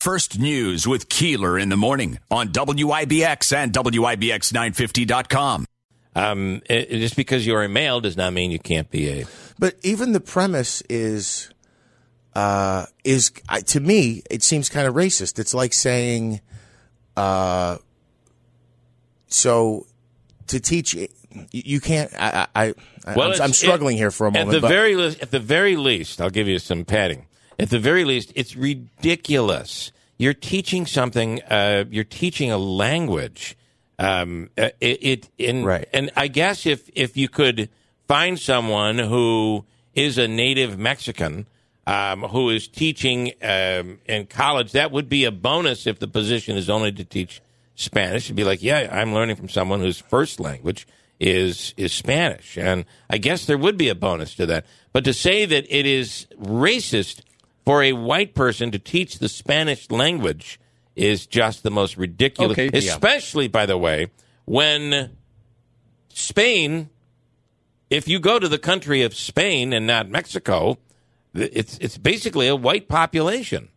First News with Keeler in the morning on WIBX and WIBX950.com. Um, it, just because you're a male does not mean you can't be a. But even the premise is, uh, is uh, to me, it seems kind of racist. It's like saying, uh, so to teach, you can't. I, I, Well, I'm, I'm struggling it- here for a moment. At the but- very least, at the very least, I'll give you some padding. At the very least, it's ridiculous. You're teaching something. Uh, you're teaching a language. Um, uh, it, it in, Right. And I guess if if you could find someone who is a native Mexican um, who is teaching um, in college, that would be a bonus. If the position is only to teach Spanish, it'd be like, yeah, I'm learning from someone whose first language is is Spanish, and I guess there would be a bonus to that. But to say that it is racist for a white person to teach the Spanish language is just the most ridiculous. Okay, yeah. Especially, by the way, when Spain, if you go to the country of Spain and not Mexico, it's it's basically a white population.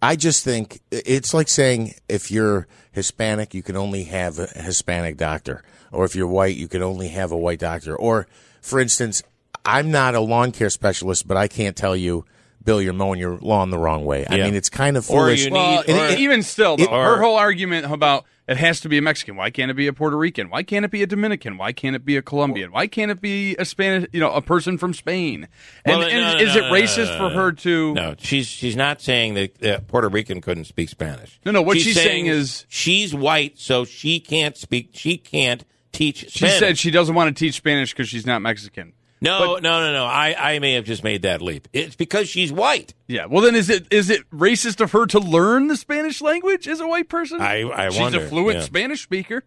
I just think it's like saying if you're Hispanic, you can only have a Hispanic doctor, or if you're white, you can only have a white doctor. Or, for instance, I'm not a lawn care specialist, but I can't tell you, Bill, you're mowing your lawn the wrong way. I Yeah. mean, it's kind of Or foolish. you Well, need- or- e- even still, though, It- her or- whole argument about it has to be a Mexican. Why can't it be a Puerto Rican? Why can't it be a Dominican? Why can't it be a Colombian? Why can't it be a Spanish? You know, a person from Spain? And, Well, and no, no, is no, it no, racist no, for no, her to? No, she's she's not saying that uh, Puerto Rican couldn't speak Spanish. No, no, what she's saying is- she's white, so she can't speak. She can't teach Spanish She Spanish. said she doesn't want to teach Spanish because she's not Mexican. No, but- no, no, no. I, I may have just made that leap. It's because she's white. Yeah. Well, then is it is it racist of her to learn the Spanish language as a white person? I- I she's wonder, a fluent yeah. Spanish speaker.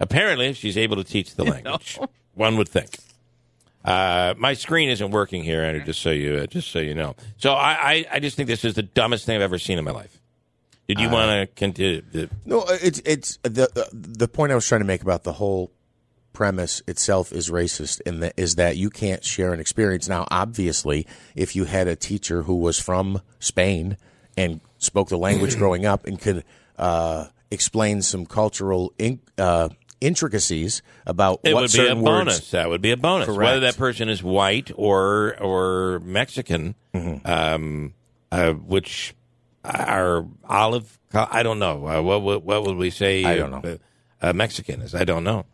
Apparently, she's able to teach the language. One would think. Uh, my screen isn't working here, Andrew. Just so you, uh, just so you know. So I, I, I just think this is the dumbest thing I've ever seen in my life. Did Uh, you want to continue? No, uh, it's it's the uh, the point I was trying to make about the whole premise itself is racist, and that is that you can't share an experience. Now, obviously, if you had a teacher who was from Spain and spoke the language growing up and could uh, explain some cultural in, uh, intricacies about It what would be a certain bonus. words. That would be a bonus. Correct. Whether that person is white or or Mexican, Mm-hmm. um, uh, which are olive. I don't know. Uh, what, what what would we say? I don't know. Uh, Mexican is. I don't know.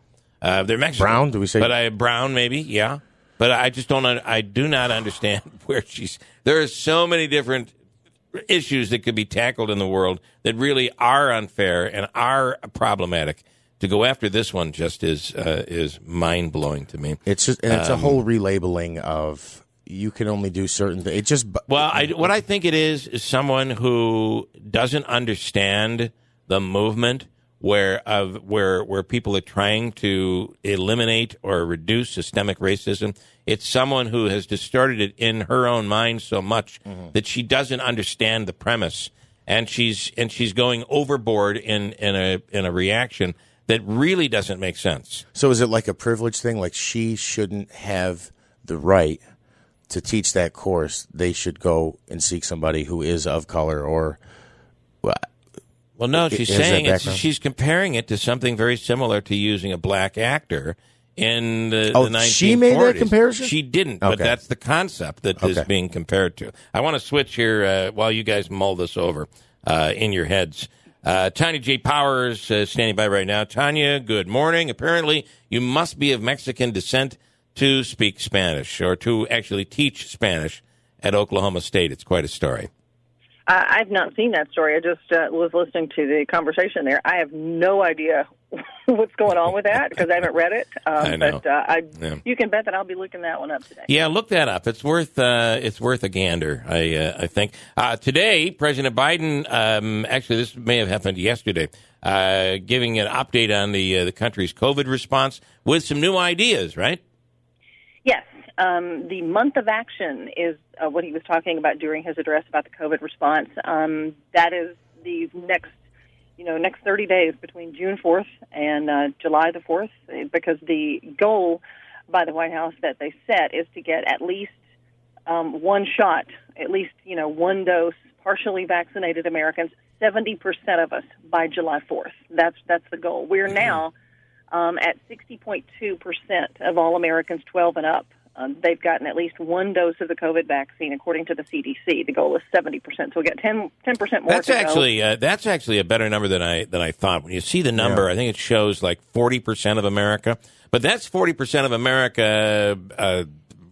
Uh, they're Mexican. Brown? Do we say- But I brown maybe. Yeah. But I just don't. I do not understand where she's. There are so many different issues that could be tackled in the world that really are unfair and are problematic. To go after this one just is uh, is mind blowing to me. It's just and it's Um, a whole relabeling of you can only do certain things. It just Well, I, what I think it is is someone who doesn't understand the movement where of where where people are trying to eliminate or reduce systemic racism. It's someone who has distorted it in her own mind so much mm-hmm. that she doesn't understand the premise, and she's and she's going overboard in in a in a reaction that really doesn't make sense. So is it like a privilege thing? Like she shouldn't have the right to teach that course. They should go and seek somebody who is of color or. Well, Well, no, she's is saying it's, she's comparing it to something very similar to using a black actor in the, Oh, the 1940s. she made that comparison? She didn't, but that's the concept that is Okay. being compared to. I want to switch here uh, while you guys mull this over uh, in your heads. Uh, Tanya J. Powers uh, standing by right now. Tanya, good morning. Apparently, you must be of Mexican descent to speak Spanish or to actually teach Spanish at Oklahoma State. It's quite a story. I, I've not seen that story. I just uh, was listening to the conversation there. I have no idea what's going on with that because I haven't read it. Um, I know. But uh, I, Yeah. you can bet that I'll be looking that one up today. Yeah, look that up. It's worth uh, it's worth a gander. I uh, I think uh, today President Biden. Um, actually, this may have happened yesterday. Uh, giving an update on the uh, the country's COVID response with some new ideas. Right? Um, the month of action is uh, what he was talking about during his address about the COVID response. Um, that is the next, you know, next 30 days between June 4th and uh, July the 4th, eh, because the goal by the White House that they set is to get at least um, one shot, at least you know one dose partially vaccinated Americans, 70% of us by July 4th. That's that's the goal. We're now um, at 60.2% of all Americans 12 and up. Um, they've gotten at least one dose of the COVID vaccine, according to the CDC. The goal is 70%, so we got 10 percent more. That's to actually uh, that's actually a better number than I than I thought. When you see the number, I think it shows like forty percent of America, but that's forty percent of America uh,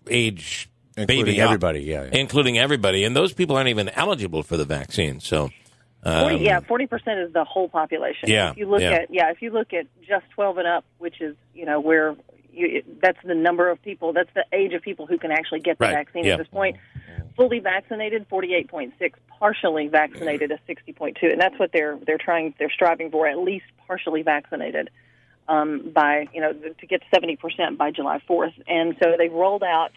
age Including baby everybody, yeah, yeah. including everybody, and those people aren't even eligible for the vaccine. So. go. 40, um, yeah, 40% is the whole population. Yeah, If you look yeah. at yeah, if you look at just 12 and up, which is you know where you, that's the number of people, that's the age of people who can actually get the Right, vaccine at this point. Fully vaccinated, 48.6. Partially vaccinated, is 60.2, and that's what they're they're trying they're striving for at least partially vaccinated. um, by you know to get seventy percent by July fourth, and so they've rolled out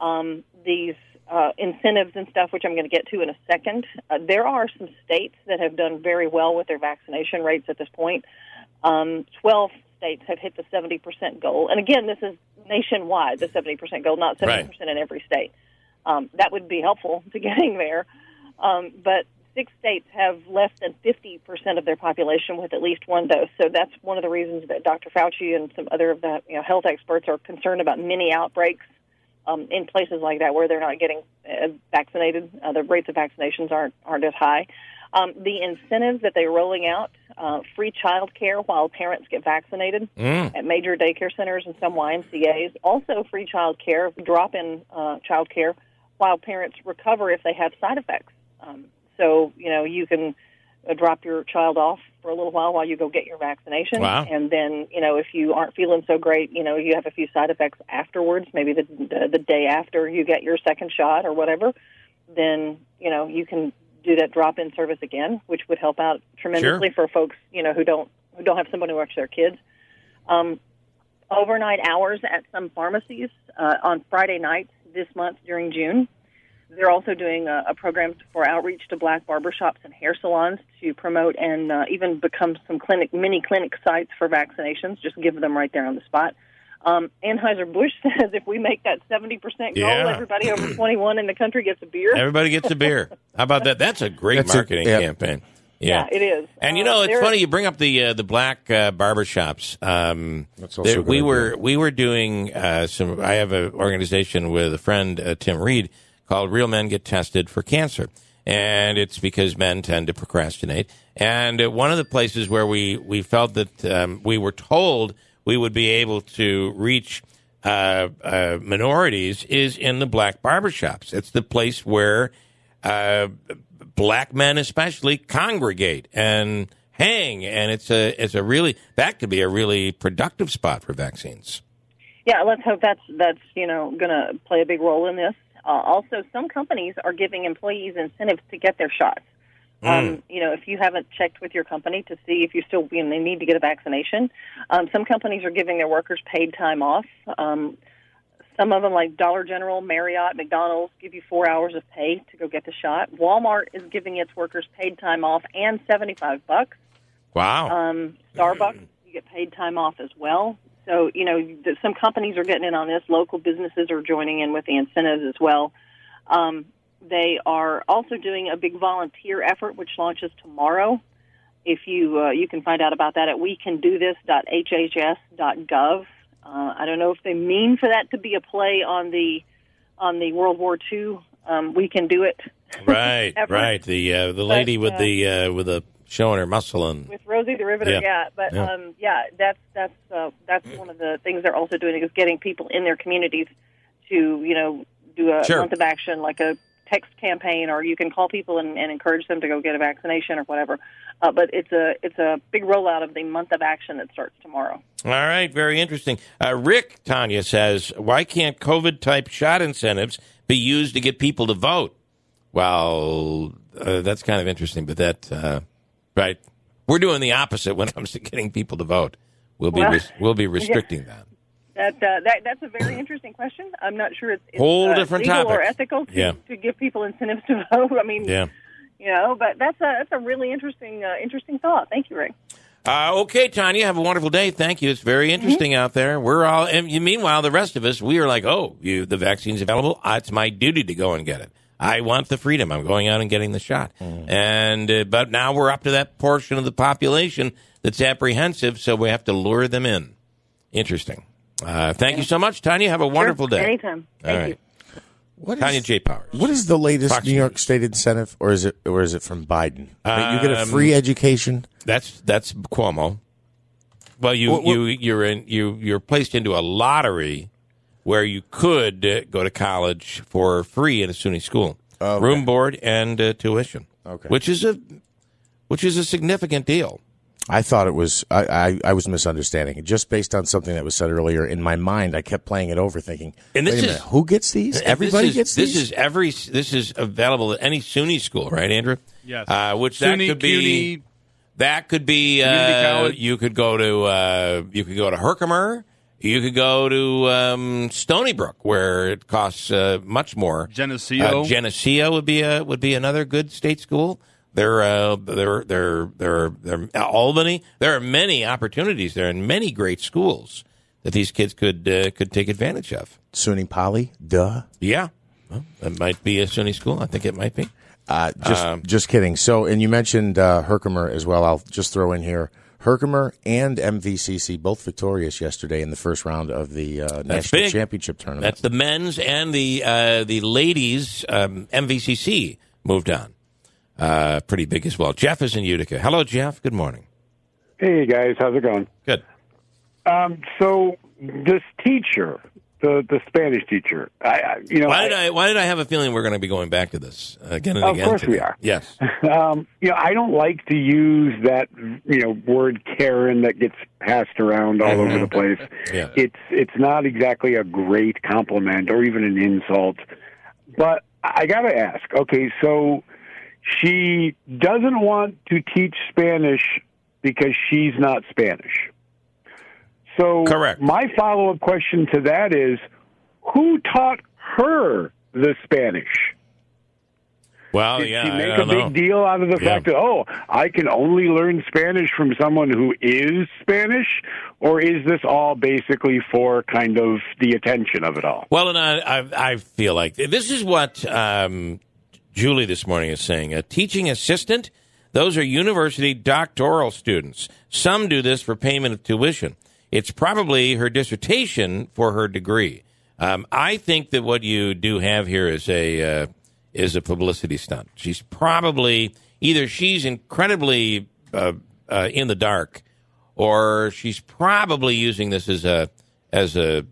um, these uh, incentives and stuff, which I'm going to get to in a second. Uh, there are some states that have done very well with their vaccination rates at this point. Um, Twelve states have hit the seventy percent goal, and again, this is nationwide, the seventy percent goal, not seventy percent in every state. Um, that would be helpful to getting there, um, but six states have less than 50% of their population with at least one dose. So that's one of the reasons that Dr. Fauci and some other of the you know, health experts are concerned about mini outbreaks um, in places like that where they're not getting uh, vaccinated. Uh, the rates of vaccinations aren't aren't as high. Um, the incentives that they're rolling out, uh, free child care while parents get vaccinated at major daycare centers and some YMCA's, also free child care, drop in uh, child care while parents recover if they have side effects. Um, so, you know, you can uh, drop your child off for a little while while you go get your vaccination. Wow. And then, you know, if you aren't feeling so great, you know, you have a few side effects afterwards, maybe the, the, the day after you get your second shot or whatever, then, you know, you can do that drop in service again, which would help out tremendously for folks, you know, who don't who don't have someone to watch their kids. Um, overnight hours at some pharmacies uh, on Friday nights this month during June. They're also doing a, a program for outreach to black barbershops and hair salons to promote and uh, even become some clinic mini clinic sites for vaccinations. Just give them right there on the spot. Um, Anheuser Busch says if we make that seventy percent goal, Yeah. everybody over twenty one in the country gets a beer. Everybody gets a beer. How about that? That's a great That's a- marketing yeah. campaign. yeah, it is. And you Uh, know, it's funny you bring up the uh, the black uh, barber shops. Um, That's also there- a good we idea. were we were doing uh, some. I have an organization with a friend, uh, Tim Reed, called Real Men Get Tested for Cancer, and it's because men tend to procrastinate. And uh, one of the places where we we felt that um, we were told we would be able to reach uh, uh, minorities is in the black barbershops. It's the place where uh, black men, especially, congregate and hang, and it's a it's a really that could be a really productive spot for vaccines. Yeah, let's hope that's that's you know going to play a big role in this. Uh, also, some companies are giving employees incentives to get their shots. Um, you know, if you haven't checked with your company to see if you still you know, they need to get a vaccination, um, some companies are giving their workers paid time off. Um, some of them, like Dollar General, Marriott, McDonald's, give you four hours of pay to go get the shot. Walmart is giving its workers paid time off and seventy-five bucks. Wow. Um, Starbucks, you get paid time off as well. So, you know, some companies are getting in on this. Local businesses are joining in with the incentives as well. Um, they are also doing a big volunteer effort, which launches tomorrow. If you uh, you can find out about that at wecandothis.hhs.gov. Uh, I don't know if they mean for that to be a play on the on the World War II. Um, we can do it right, right. The uh, the lady But, with uh, the uh, with the showing her muscle and with Rosie the Riveter, Yeah. yeah. But Yeah. um, yeah, that's that's uh, that's one of the things they're also doing is getting people in their communities to you know do a Sure. month of action like a text campaign, or you can call people and, and encourage them to go get a vaccination or whatever. Uh, but it's a it's a big rollout of the month of action that starts tomorrow. All right, very interesting. Uh, Rick Tanya says, why can't COVID type shot incentives be used to get people to vote? Well, uh, that's kind of interesting, but that, uh, right. We're doing the opposite when it comes to getting people to vote. We'll be, Well, res- we'll be restricting that. That, uh, that that's a very interesting question. I'm not sure it's, it's Whole uh, different legal or ethical to, Yeah. to give people incentives to vote. I mean, Yeah. you know, but that's a that's a really interesting uh, interesting thought. Thank you, Ray. Uh, okay, Tanya, have a wonderful day. Thank you. It's very interesting out there. We're all, and meanwhile, the rest of us, we are like, oh, you, the vaccine's available. Uh, It's my duty to go and get it. I want the freedom. I'm going out and getting the shot. And uh, but now we're up to that portion of the population that's apprehensive, so we have to lure them in. Interesting. Uh, thank you so much, Tanya. Have a wonderful Sure, day. Anytime. All Thank right. you. What Tanya is, J. Powers. what is the latest Fox New York News. State incentive, or is it or is it from Biden? That you get a Um, free education. That's that's Cuomo. Well, you What- what- you you're in you you're placed into a lottery where you could uh, go to college for free in a SUNY school, Okay. room board and uh, tuition. Okay. which is a which is a significant deal. I thought it was I, I, I was misunderstanding it just based on something that was said earlier. In my mind, I kept playing it over, thinking, And this "Wait a is- minute, who gets these? Everybody this is, gets this these." is every this is available at any SUNY school, right, Andrew? Yes. Uh, which SUNY, that could be. CUNY, That could be. Uh, you could go to. Uh, you could go to Herkimer. You could go to um, Stony Brook, where it costs uh, much more. Geneseo. Uh, Geneseo would be a would be another good state school. There, uh, there, there, there, there. Albany. There are many opportunities there, and many great schools that these kids could uh, could take advantage of. SUNY Poly, duh. Yeah, well, that might be a SUNY school. I think it might be. Uh, just Um, just kidding. So, and you mentioned uh, Herkimer as well. I'll just throw in here. Herkimer and MVCC both victorious yesterday in the first round of the uh, national big. championship tournament. That's the men's and the uh, the ladies um, MVCC moved on. Uh, pretty big as well. Jeff is in Utica. Hello, Jeff. Good morning. Hey guys, how's it going? Good. Um, so this teacher, the the Spanish teacher, I, I you know, Why did I? Why did I have a feeling we're going to be going back to this again and Of again? course we are. Yes. um, you know, I don't like to use that you know word Karen that gets passed around all over the place. Yeah. It's it's not exactly a great compliment or even an insult. But I got to ask. Okay, so she doesn't want to teach Spanish because she's not Spanish. So Correct. my follow-up question to that is who taught her the Spanish? Well, Did yeah. she make a big know. deal out of the Yeah. fact that oh, I can only learn Spanish from someone who is Spanish, or is this all basically for kind of the attention of it all? Well, and I, I, I feel like this is what um, Julie this morning is saying. A teaching assistant, those are university doctoral students. Some do this for payment of tuition. It's probably her dissertation for her degree. Um, I think that what you do have here is a uh, is a publicity stunt. She's probably either she's incredibly uh, uh, in the dark, or she's probably using this as a as a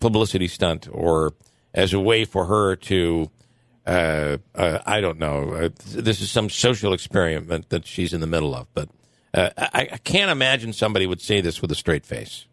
publicity stunt or as a way for her to uh, uh, I don't know. Uh, this is some social experiment that she's in the middle of, but uh, I, I can't imagine somebody would say this with a straight face.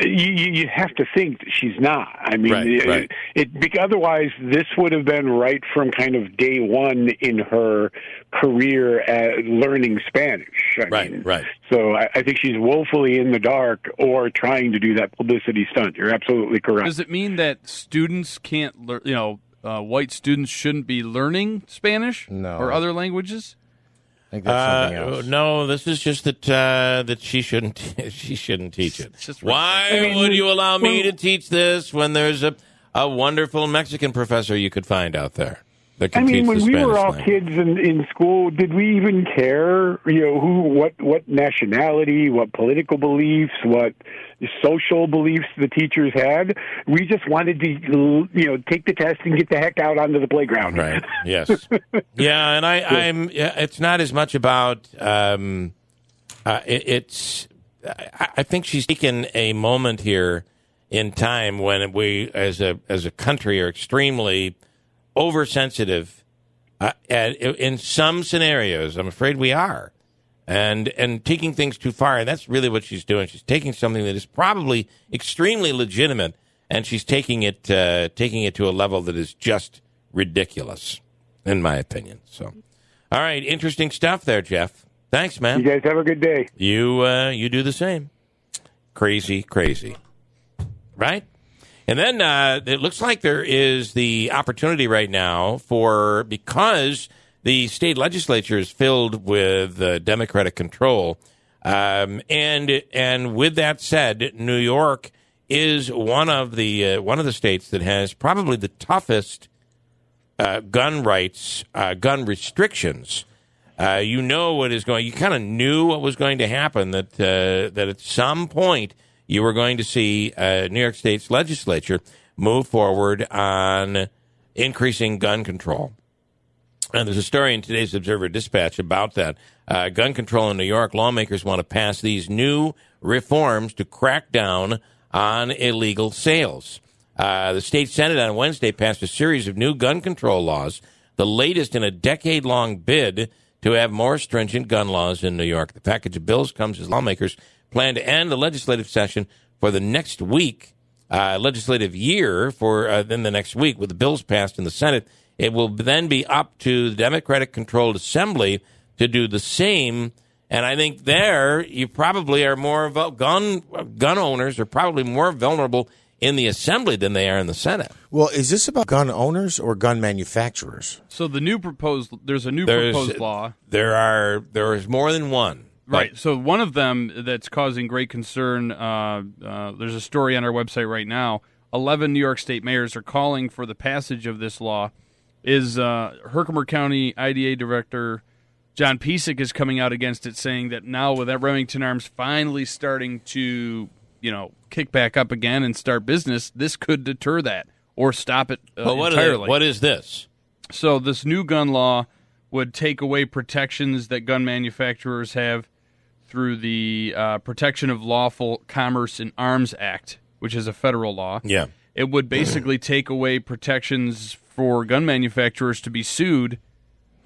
You, you you have to think that she's not. I mean, Right, it, right. it, bec- otherwise this would have been right from kind of day one in her career at learning Spanish. I Right, mean, right. So I, I think she's woefully in the dark or trying to do that publicity stunt. You're absolutely correct. Does it mean that students can't learn? You know, uh, white students shouldn't be learning Spanish No. or other languages? I think that's something Uh, else. no, this is just that uh, that she shouldn't she shouldn't teach it. Why I mean, would you allow me well- to teach this when there's a a wonderful Mexican professor you could find out there that I can mean, teach when the we Spanish were all language? kids in, in school, did we even care? You know, who, what, what nationality, what political beliefs, what social beliefs the teachers had? We just wanted to, you know, take the test and get the heck out onto the playground. Right. Yes. yeah, and I, I'm. Yeah, it's not as much about. Um, uh, it, it's. I, I think she's taken a moment here in time when we, as a as a country, are extremely oversensitive. Uh, and in some scenarios, I'm afraid we are, and and taking things too far. And that's really what she's doing. She's taking something that is probably extremely legitimate, and she's taking it uh, taking it to a level that is just ridiculous, in my opinion. So, all right, interesting stuff there, Jeff. Thanks, man. You guys have a good day. You uh, you do the same. Crazy, crazy, right? And then uh, it looks like there is the opportunity right now for because the state legislature is filled with uh, Democratic control, um, and and with that said, New York is one of the uh, one of the states that has probably the toughest uh, gun rights, uh, gun restrictions, uh, you know what is going. You kind of knew what was going to happen. That that at some point you were going to see uh, New York State's legislature move forward on increasing gun control. And there's a story in today's Observer Dispatch about that. Uh, gun control in New York, lawmakers want to pass these new reforms to crack down on illegal sales. Uh, the state Senate on Wednesday passed a series of new gun control laws, the latest in a decade long bid to have more stringent gun laws in New York. The package of bills comes as lawmakers plan to end the legislative session for the next week, uh, legislative year for uh, then the next week with the bills passed in the Senate. It will then be up to the Democratic controlled assembly to do the same. And I think there you probably are more gun gun owners are probably more vulnerable in the assembly than they are in the Senate. Well, is this about gun owners or gun manufacturers? So the new proposed there's a new There's- proposed law. There are there is more than one. Right. So one of them that's causing great concern. Uh, uh, there's a story on our website right now. Eleven New York State mayors are calling for the passage of this law. Is uh, Herkimer County IDA Director John Piseck is coming out against it, saying that now with that Remington Arms finally starting to you know kick back up again and start business, this could deter that or stop it uh, But what, are they- entirely. what is this? So this new gun law would take away protections that gun manufacturers have through the uh, Protection of Lawful Commerce in Arms Act, which is a federal law. Yeah. It would basically take away protections for gun manufacturers to be sued.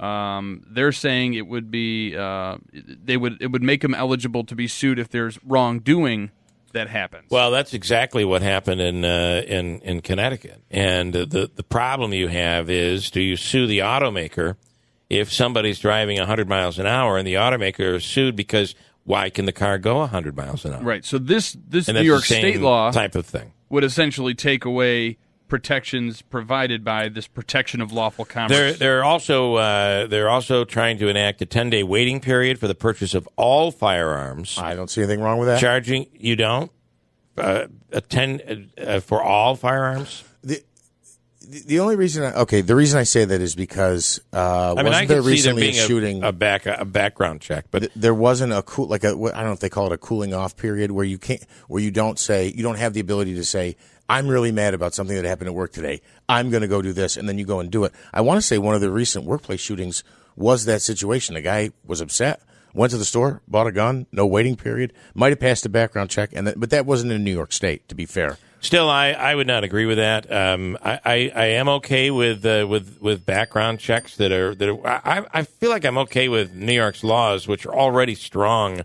Um, they're saying it would be uh, they would it would make them eligible to be sued if there's wrongdoing that happens. Well, that's exactly what happened in uh, in in Connecticut. And the the problem you have is, do you sue the automaker if somebody's driving 100 miles an hour and the automaker is sued because why can the car go 100 miles an hour? right. So this this New York State law type of thing. would essentially take away protections provided by this protection of lawful commerce. They're they're also uh, they're also trying to enact a 10 day waiting period for the purchase of all firearms. I don't see anything wrong with that. Charging you don't uh, a 10 uh, for all firearms. The, the only reason, I, okay, the reason I say that is because uh, I mean, wasn't I there can see there being a shooting? a, back a background check, but th- there wasn't a cool like a I don't know if they call it a cooling off period where you can't where you don't say you don't have the ability to say I'm really mad about something that happened at work today. I'm going to go do this, and then you go and do it. I want to say one of the recent workplace shootings was that situation. The guy was upset, went to the store, bought a gun, no waiting period, might have passed a background check, and that, but that wasn't in New York State. To be fair, Still, I, I would not agree with that. Um, I, I, I am okay with uh, with with background checks that are that are, I, I feel like I'm okay with New York's laws, which are already strong,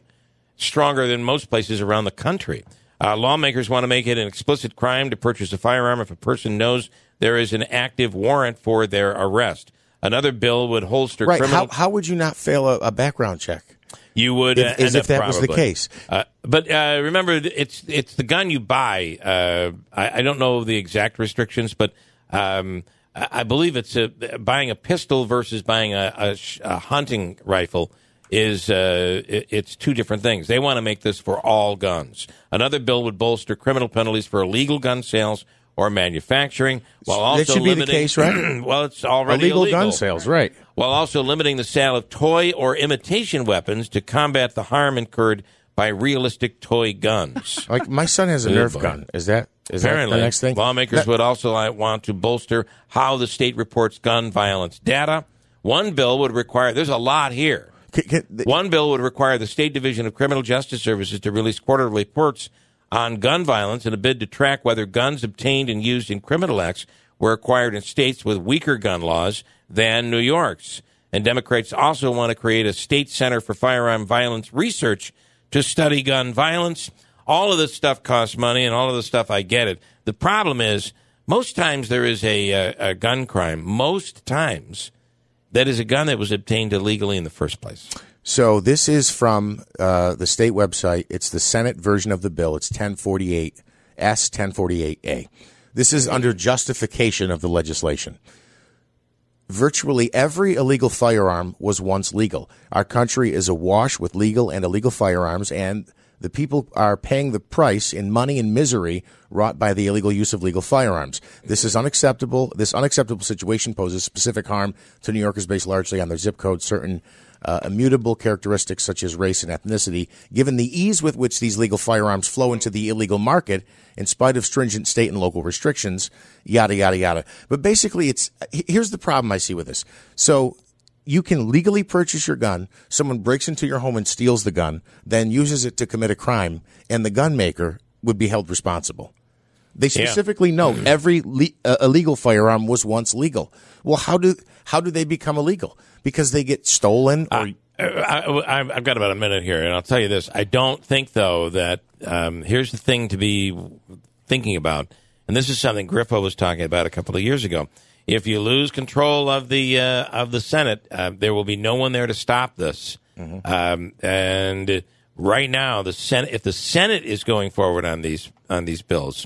stronger than most places around the country. Uh, lawmakers want to make it an explicit crime to purchase a firearm if a person knows there is an active warrant for their arrest. Another bill would holster right? criminal. How how would you not fail a, a background check? You would, If- uh, as if that was the case. Uh, but uh, remember, it's it's the gun you buy. Uh, I, I don't know the exact restrictions, but um, I I believe it's a, buying a pistol versus buying a, a, sh- a hunting rifle is uh, it, it's two different things. They want to make this for all guns. Another bill would bolster criminal penalties for illegal gun sales or manufacturing, while also That should be the case, right? well, it's already illegal, illegal gun sales, right? while also limiting the sale of toy or imitation weapons to combat the harm incurred by realistic toy guns. Like my son has a Nerf gun. Is that is that Apparently, the next thing? lawmakers That- would also want to bolster how the state reports gun violence data. One bill would require, there's a lot here. Can- can- the- One bill would require the State Division of Criminal Justice Services to release quarterly reports on gun violence in a bid to track whether guns obtained and used in criminal acts were acquired in states with weaker gun laws than New York's. And Democrats also want to create a state center for firearm violence research to study gun violence. All of this stuff costs money, and all of this stuff, I get it. The problem is, most times there is a, a, a gun crime. Most times, that is a gun that was obtained illegally in the first place. So this is from uh, the state website. It's the Senate version of the bill. It's 1048 S 1048A. This is under justification of the legislation. Virtually every illegal firearm was once legal. Our country is awash with legal and illegal firearms, and The people are paying the price in money and misery wrought by the illegal use of legal firearms. This is unacceptable. This unacceptable situation poses specific harm to New Yorkers based largely on their zip code, certain uh, immutable characteristics such as race and ethnicity, given the ease with which these legal firearms flow into the illegal market in spite of stringent state and local restrictions, yada, yada, yada. But basically, it's here's the problem I see with this. So you can legally purchase your gun. Someone breaks into your home and steals the gun, then uses it to commit a crime, and the gun maker would be held responsible. They specifically yeah. know every le- uh, illegal firearm was once legal. Well, how do how do they become illegal? Because they get stolen or. Uh, I, have got about a minute here, and I'll tell you this. I don't think, though, that um, here's the thing to be thinking about, and this is something Griffo was talking about a couple of years ago if you lose control of the uh, of the Senate, uh, there will be no one there to stop this. Mm-hmm. Um, and right now, the Senate, if the Senate is going forward on these on these bills,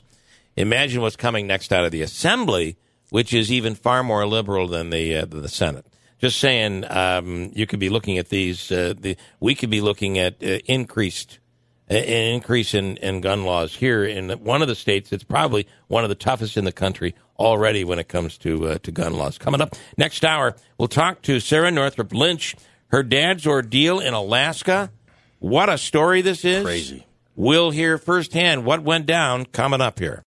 imagine what's coming next out of the Assembly, which is even far more liberal than the uh, the Senate. Just saying, um, you could be looking at these. Uh, the, we could be looking at uh, increased an increase in, in gun laws here in one of the states that's probably one of the toughest in the country already when it comes to uh, to gun laws. Coming up next hour, we'll talk to Sarah Northrup Lynch, her dad's ordeal in Alaska. What a story this is! Crazy. We'll hear firsthand what went down coming up here.